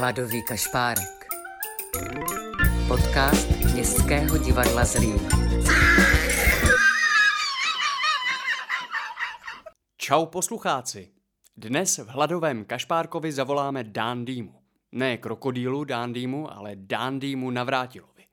Hladový kašpárek. Podcast Městského divadla Zlín. Čau poslucháci. Dnes v Hladovém kašpárkovi zavoláme Dándýmu. Ne krokodýlu Dándýmu, ale Dándýmu Navrátilovi.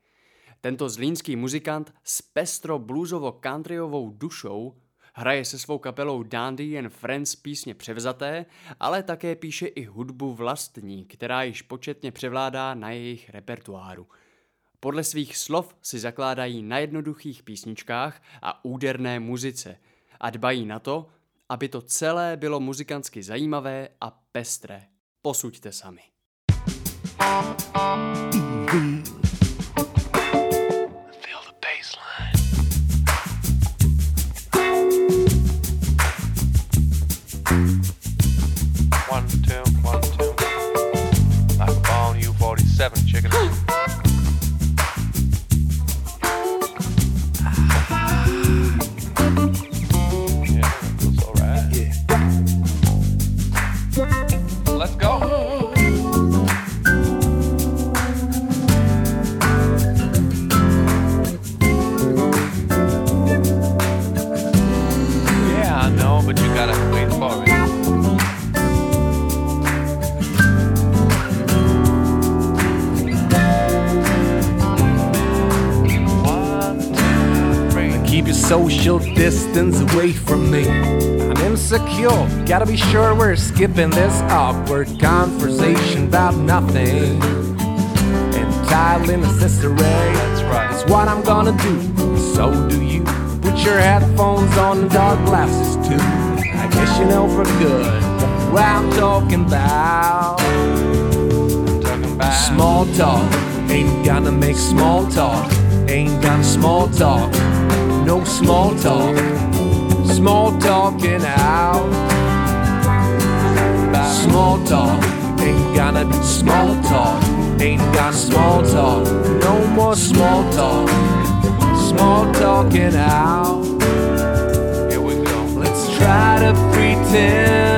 Tento zlínský muzikant s pestro bluesovo countryovou dušou Hraje se svou kapelou Dandy and Friends písně převzaté, ale také píše i hudbu vlastní, která již početně převládá na jejich repertoáru. Podle svých slov si zakládají na jednoduchých písničkách a úderné muzice a dbají na to, aby to celé bylo muzikantsky zajímavé a pestré. Posuďte sami. Mm-hmm. 7. Check it out. Distance away from me. I'm insecure, gotta be sure we're skipping this awkward conversation about nothing. Entirely necessary, that's right. That's what I'm gonna do. So do you. Put your headphones on and dark glasses too. I guess you know for good what I'm talking about. I'm talking about small talk. Ain't gonna make small talk. Ain't gonna small talk no small talk. Small talking out. Small talk, ain't gonna do small talk. Ain't got small talk, no more small talk. Small talking out. Here we go. Let's try to pretend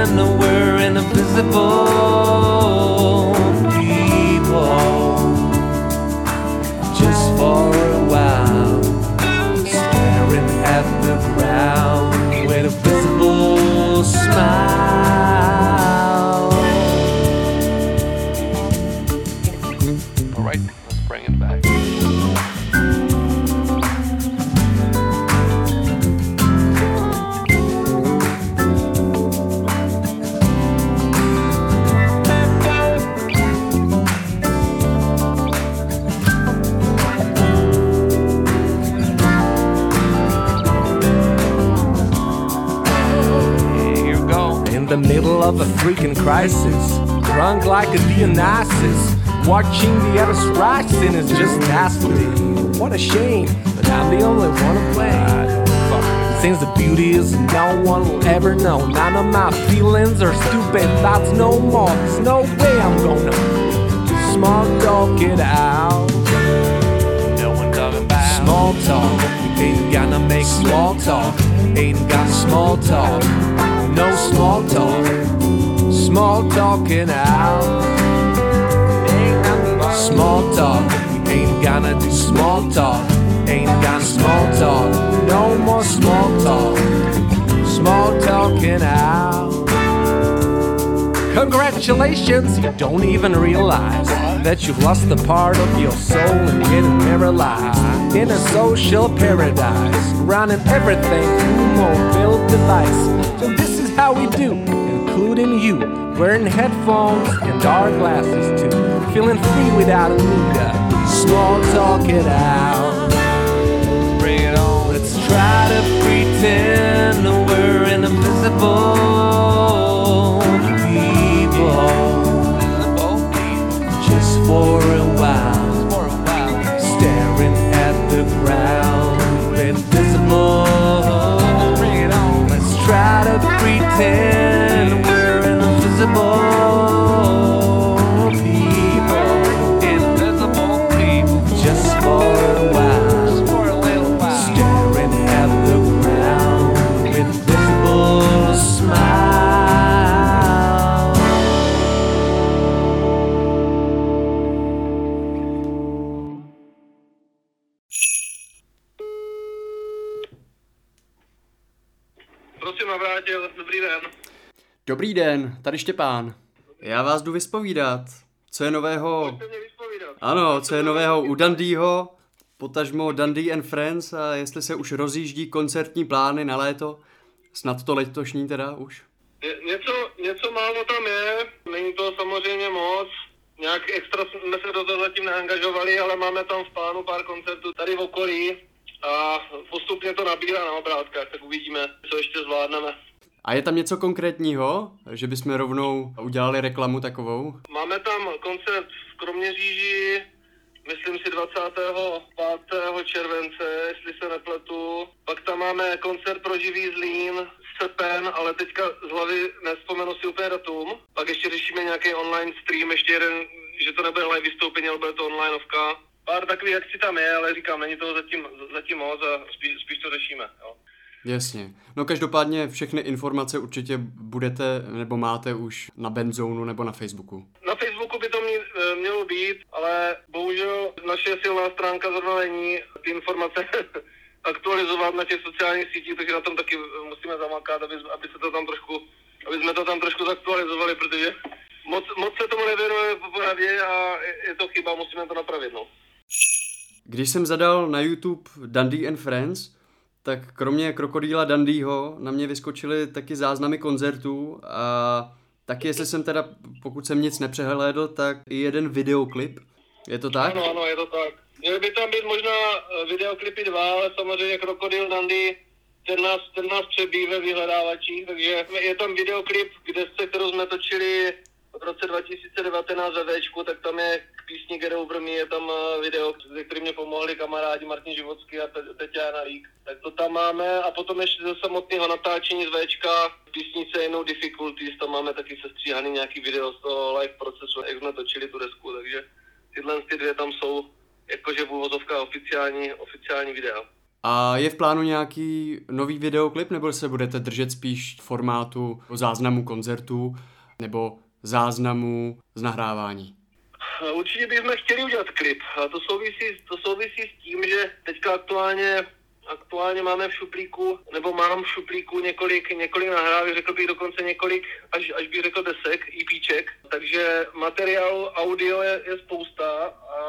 freaking crisis. Drunk like a Dionysus. Watching the others rising is just ghastly. What a shame that I'm the only one to play. Since the beauty is no one will ever know. None of my feelings are stupid thoughts no more. There's no way I'm gonna small talk it out. No one talking about small talk. Ain't gonna make small talk. Ain't got small talk. No small talk small talking out. Small talk, ain't gonna do small talk. Ain't gonna small talk, no more small talk. Small talking out. Congratulations, you don't even realize that you've lost the part of your soul and getting paralyzed in a social paradise, running everything through mobile device. So this is how we do, you. Wearing headphones and dark glasses too. Feeling free without a luga. Small talk it out. Bring it on. Let's try to pretend we're invisible Dobrý den, tady Štěpán. Já vás jdu vyspovídat. Co je nového? Ano, co je nového u Dandyho, potažmo Dandy and Friends a jestli se už rozjíždí koncertní plány na léto, snad to letošní teda už. Ně, něco, něco málo tam je, není to samozřejmě moc. Nějak extra jsme se do toho zatím neangažovali, ale máme tam v plánu pár koncertů tady v okolí a postupně to nabírá na obrátkách, tak uvidíme, co ještě zvládneme. A je tam něco konkrétního, že bychom rovnou udělali reklamu takovou? Máme tam koncert v Kroměříži, myslím si 25. července, jestli se nepletu. Pak tam máme koncert pro živý Zlín, srpen, ale teďka z hlavy nespomenu si úplně datum. Pak ještě řešíme nějaký online stream, ještě jeden, že to nebude live vystoupení, ale bude to onlineovka. Pár takových akcí tam je, ale říkám, není toho zatím, zatím moc a spíš, spíš to řešíme. Jo. Jasně. No každopádně všechny informace určitě budete nebo máte už na Benzónu nebo na Facebooku. Na Facebooku by to eh, mělo být, ale bohužel naše silná stránka zrovna není ty informace aktualizovat na těch sociálních sítích, takže na tom taky musíme zamakat, aby, aby se to tam trošku, aby jsme to tam trošku zaktualizovali, protože moc, moc se tomu nevěnuje po poradě a je, je to chyba, musíme to napravit, no. Když jsem zadal na YouTube Dundee and Friends, tak kromě krokodýla Dandyho na mě vyskočily taky záznamy koncertů a taky, jestli jsem teda, pokud jsem nic nepřehlédl, tak i jeden videoklip. Je to tak? Ano, ano, je to tak. Měly by tam být možná eh, videoklipy dva, ale samozřejmě Krokodil Dandy, ten nás, ten nás přebí ve vyhledávačích, takže je tam videoklip, kde se, kterou jsme točili v roce 2019 ve Včku, tak tam je k písni Get Over Me, je tam eh, video, ze kterým mě pomohli kamarádi Martin Živocký a Te- Teťa Jana Lík. Tak to tam máme a potom ještě ze samotného natáčení z Včka písnice No Difficulties, tam máme taky sestříhaný nějaký video z toho live procesu, jak jsme točili tu desku, takže tyhle ty dvě tam jsou jakože v úvozovkách oficiální, oficiální videa. A je v plánu nějaký nový videoklip, nebo se budete držet spíš formátu záznamu koncertů nebo záznamu z nahrávání? Určitě bychom chtěli udělat klip. A to souvisí, to souvisí s tím, že teďka aktuálně, aktuálně máme v šuplíku, nebo mám v šuplíku několik, několik nahrávek, řekl bych dokonce několik, až, až bych řekl desek, EPček. Takže materiálu audio je, je spousta a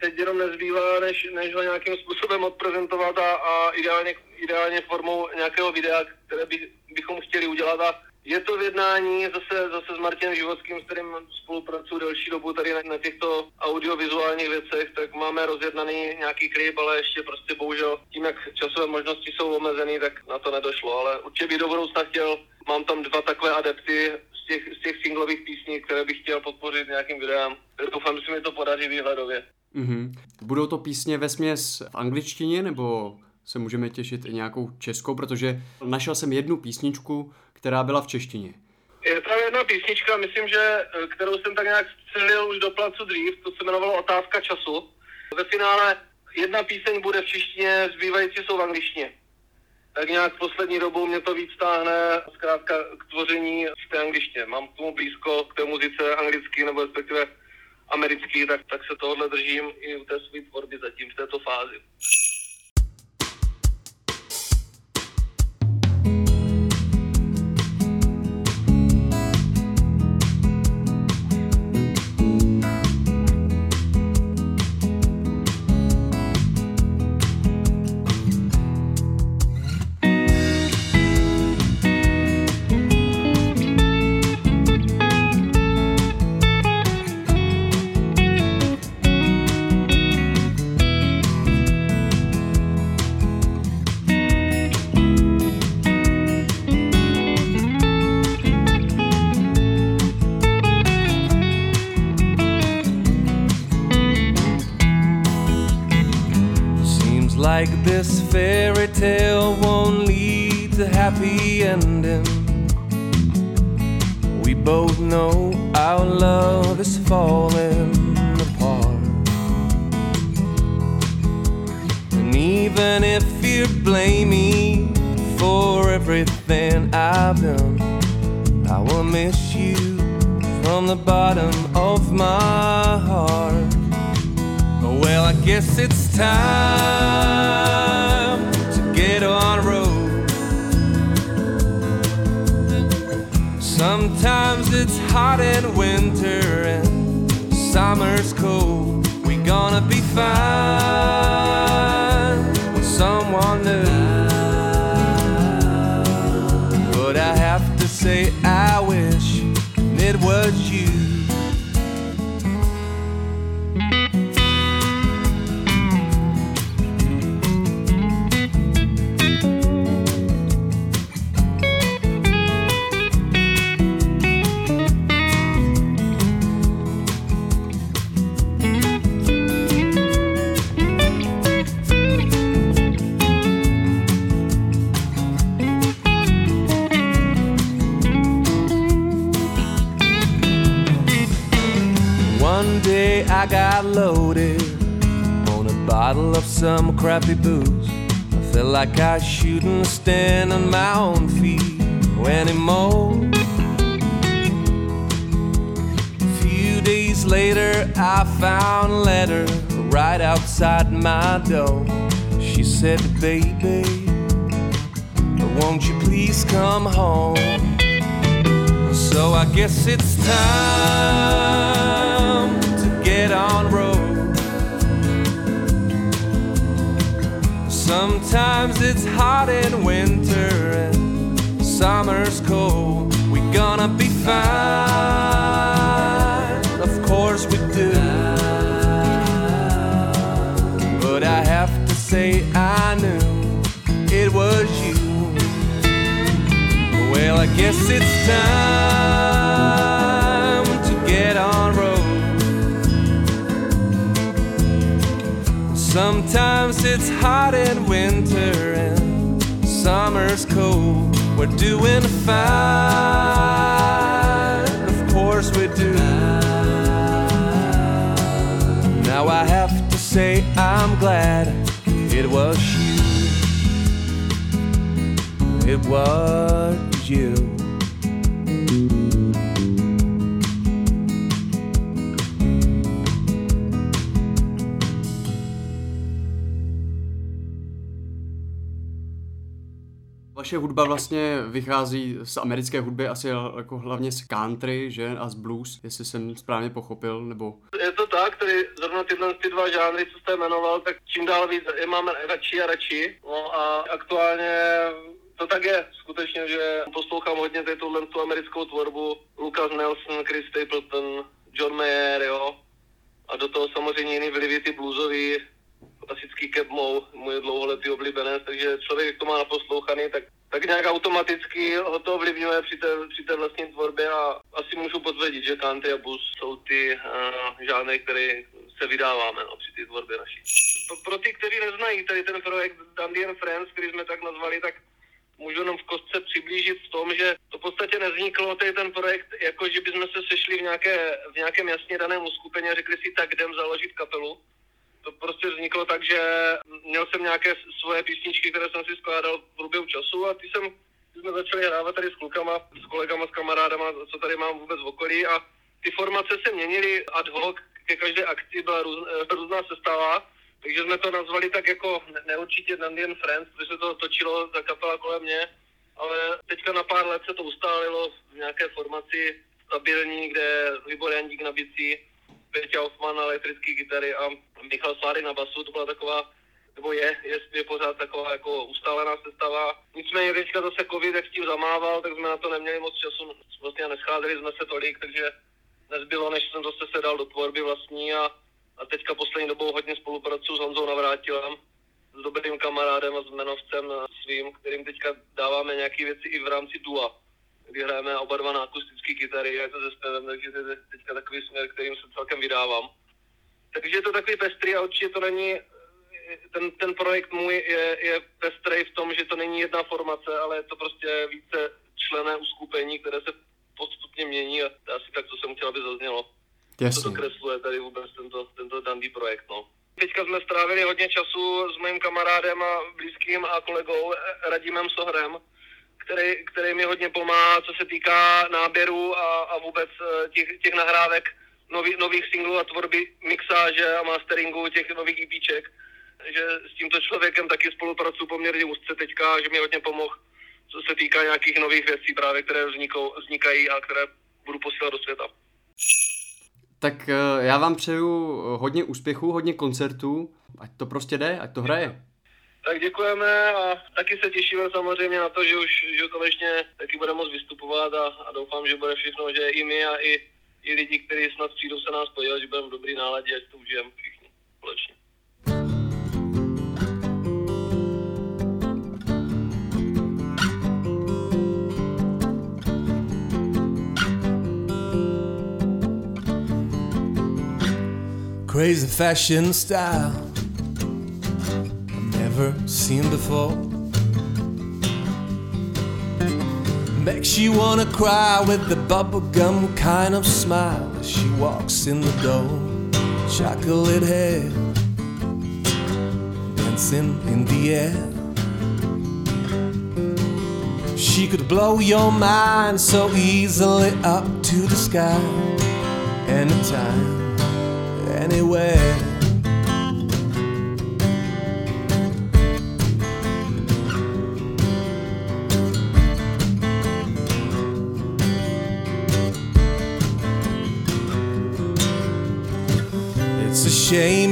teď jenom nezbývá, než, než ho nějakým způsobem odprezentovat a, a ideálně, ideálně formou nějakého videa, které by, bychom chtěli udělat a je to v jednání zase, zase s Martinem Životským, s kterým spolupracuji delší dobu tady na, na těchto audiovizuálních věcech, tak máme rozjednaný nějaký klip, ale ještě prostě bohužel tím, jak časové možnosti jsou omezený, tak na to nedošlo, ale určitě bych do budoucna chtěl, mám tam dva takové adepty z těch, z těch singlových písní, které bych chtěl podpořit nějakým videem. Doufám, že se mi to podaří výhledově. Mhm. Budou to písně ve směs v angličtině, nebo se můžeme těšit i nějakou českou, protože našel jsem jednu písničku, která byla v češtině. Je tam jedna písnička, myslím, že eh, kterou jsem tak nějak střelil už do placu dřív, to se jmenovalo Otázka času. Ve finále jedna píseň bude v češtině, zbývající jsou v angličtině. Tak nějak poslední dobou mě to víc táhne zkrátka k tvoření v té angličtině. Mám k tomu blízko, k té muzice anglicky nebo respektive americký, tak, tak se tohohle držím i u té své tvorby zatím v této fázi. Fairy tale won't lead to happy ending. We both know our love is falling apart. And even if you blame me for everything I've done, I will miss you from the bottom of my heart. Well, I guess it's time on the road. Sometimes it's hot in winter and summer's cold. We're gonna be fine I got loaded on a bottle of some crappy booze. I felt like I shouldn't stand on my own feet anymore. A few days later, I found a letter right outside my door. She said, Baby, won't you please come home? So I guess it's time on road. Sometimes it's hot in winter and summer's cold. We gonna be fine, of course we do. But I have to say I knew it was you. Well, I guess it's time Sometimes it's hot in winter and summer's cold. We're doing fine, of course we do. Now I have to say I'm glad it was you. It was you. Vaše hudba vlastně vychází z americké hudby, asi jako hlavně z country, že, a z blues, jestli jsem správně pochopil, nebo... Je to tak, tedy zrovna tyhle ty dva žánry, co jste jmenoval, tak čím dál víc je máme radši a radši. No a aktuálně to tak je, skutečně, že poslouchám hodně tuhle tu americkou tvorbu. Lucas Nelson, Chris Stapleton, John Mayer, jo. A do toho samozřejmě jiný vlivy, ty bluesový, klasický Moe, můj dlouholetý oblíbenec, takže člověk, jak to má naposlouchaný, tak, tak nějak automaticky ho to ovlivňuje při té, při té vlastní tvorbě a asi můžu potvrdit, že country a blues jsou ty uh, žánry, které se vydáváme no, při té tvorbě naší. Pro, pro ty, kteří neznají tady ten projekt Dandy and Friends, který jsme tak nazvali, tak můžu jenom v kostce přiblížit v tom, že to v podstatě nevzniklo tady ten projekt, jako že bychom se sešli v, nějaké, v nějakém jasně daném uskupeně a řekli si, tak jdem založit kapelu. To prostě vzniklo tak, že měl jsem nějaké svoje písničky, které jsem si skládal v průběhu času a ty jsem ty jsme začali hrávat tady s klukama, s kolegama, s kamarádama, co tady mám vůbec v okolí a ty formace se měnily ad hoc, ke každé akci byla růz, různá sestava takže jsme to nazvali tak jako neurčitě Dandy and Friends, protože se to točilo za kapela kolem mě, ale teďka na pár let se to ustálilo v nějaké formaci stabilní, kde Libor Jandík na bicí, Peťa Hoffman na elektrické kytary a Michal Sláry na basu, to byla taková nebo je, je, je pořád taková jako ustálená sestava. Nicméně teďka zase covid, jak s tím zamával, tak jsme na to neměli moc času, vlastně nescházeli jsme se tolik, takže nezbylo, než jsem zase sedal do tvorby vlastní a a teďka poslední dobou hodně spolupracuju s Honzou Navrátilem, s dobrým kamarádem a s jmenovcem svým, kterým teďka dáváme nějaké věci i v rámci dua, kdy hrajeme oba dva na akustické kytary, je to ze zpěvem, takže to je teďka takový směr, kterým se celkem vydávám. Takže je to takový pestrý a určitě to není, ten, ten projekt můj je, je pestrý v tom, že to není jedna formace, ale je to prostě více člené uskupení, které se postupně mění a to asi tak, co jsem chtěl, aby zaznělo. Jasně. To dokresluje tady vůbec tento, tento dandy projekt. No. Teďka jsme strávili hodně času s mým kamarádem a blízkým a kolegou Radimem Sohrem, který, který mi hodně pomáhá, co se týká náběru a, a vůbec eh, těch, těch nahrávek nový, nových singlů a tvorby mixáže a masteringu těch nových EPček. Že s tímto člověkem taky spolupracuji poměrně úzce teďka, že mi hodně pomohl co se týká nějakých nových věcí právě, které vznikou, vznikají a které budu posílat do světa. Tak eh, já vám přeju hodně úspěchů, hodně koncertů, ať to prostě jde, ať to hraje. Tak děkujeme a taky se těšíme samozřejmě na to, že už že konečně taky budeme moct vystupovat a, a doufám, že bude všechno, že i my a i, i lidi, kteří snad přijdou se nás podívat, že budeme v dobrý náladě, ať to užijeme všichni společně. Crazy fashion style never seen before. Makes you wanna cry with the bubblegum kind of smile as she walks in the door. Chocolate hair dancing in the air. She could blow your mind so easily up to the sky anytime anywhere.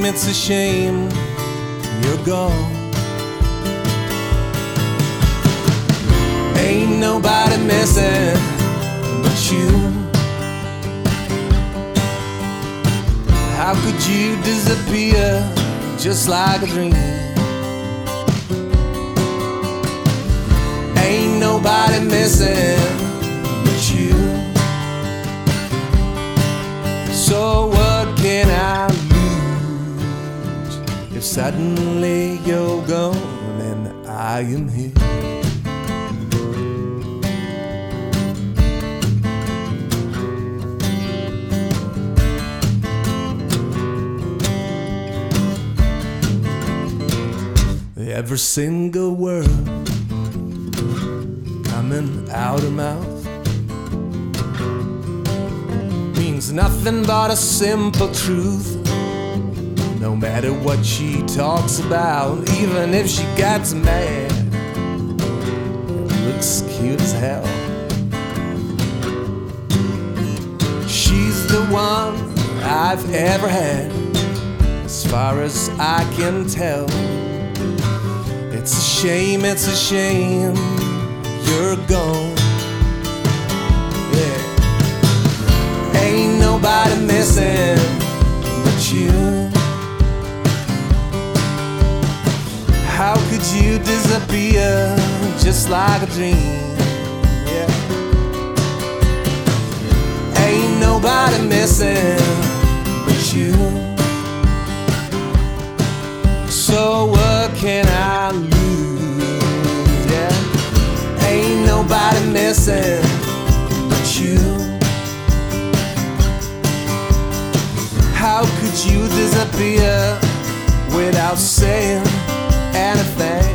It's a shame you're gone. Ain't nobody missing but you. How could you disappear just like a dream? Ain't nobody missing suddenly you're gone and I am here? Every single word coming out of mouth means nothing but a simple truth. No matter what she talks about, even if she gets mad, looks cute as hell. She's the one I've ever had, as far as I can tell. It's a shame, it's a shame you're gone. Yeah. Ain't nobody missing but you. How could you disappear just like a dream? Yeah. Ain't nobody missing but you. So what can I lose? Yeah. Ain't nobody missing but you. How could you disappear without saying anything?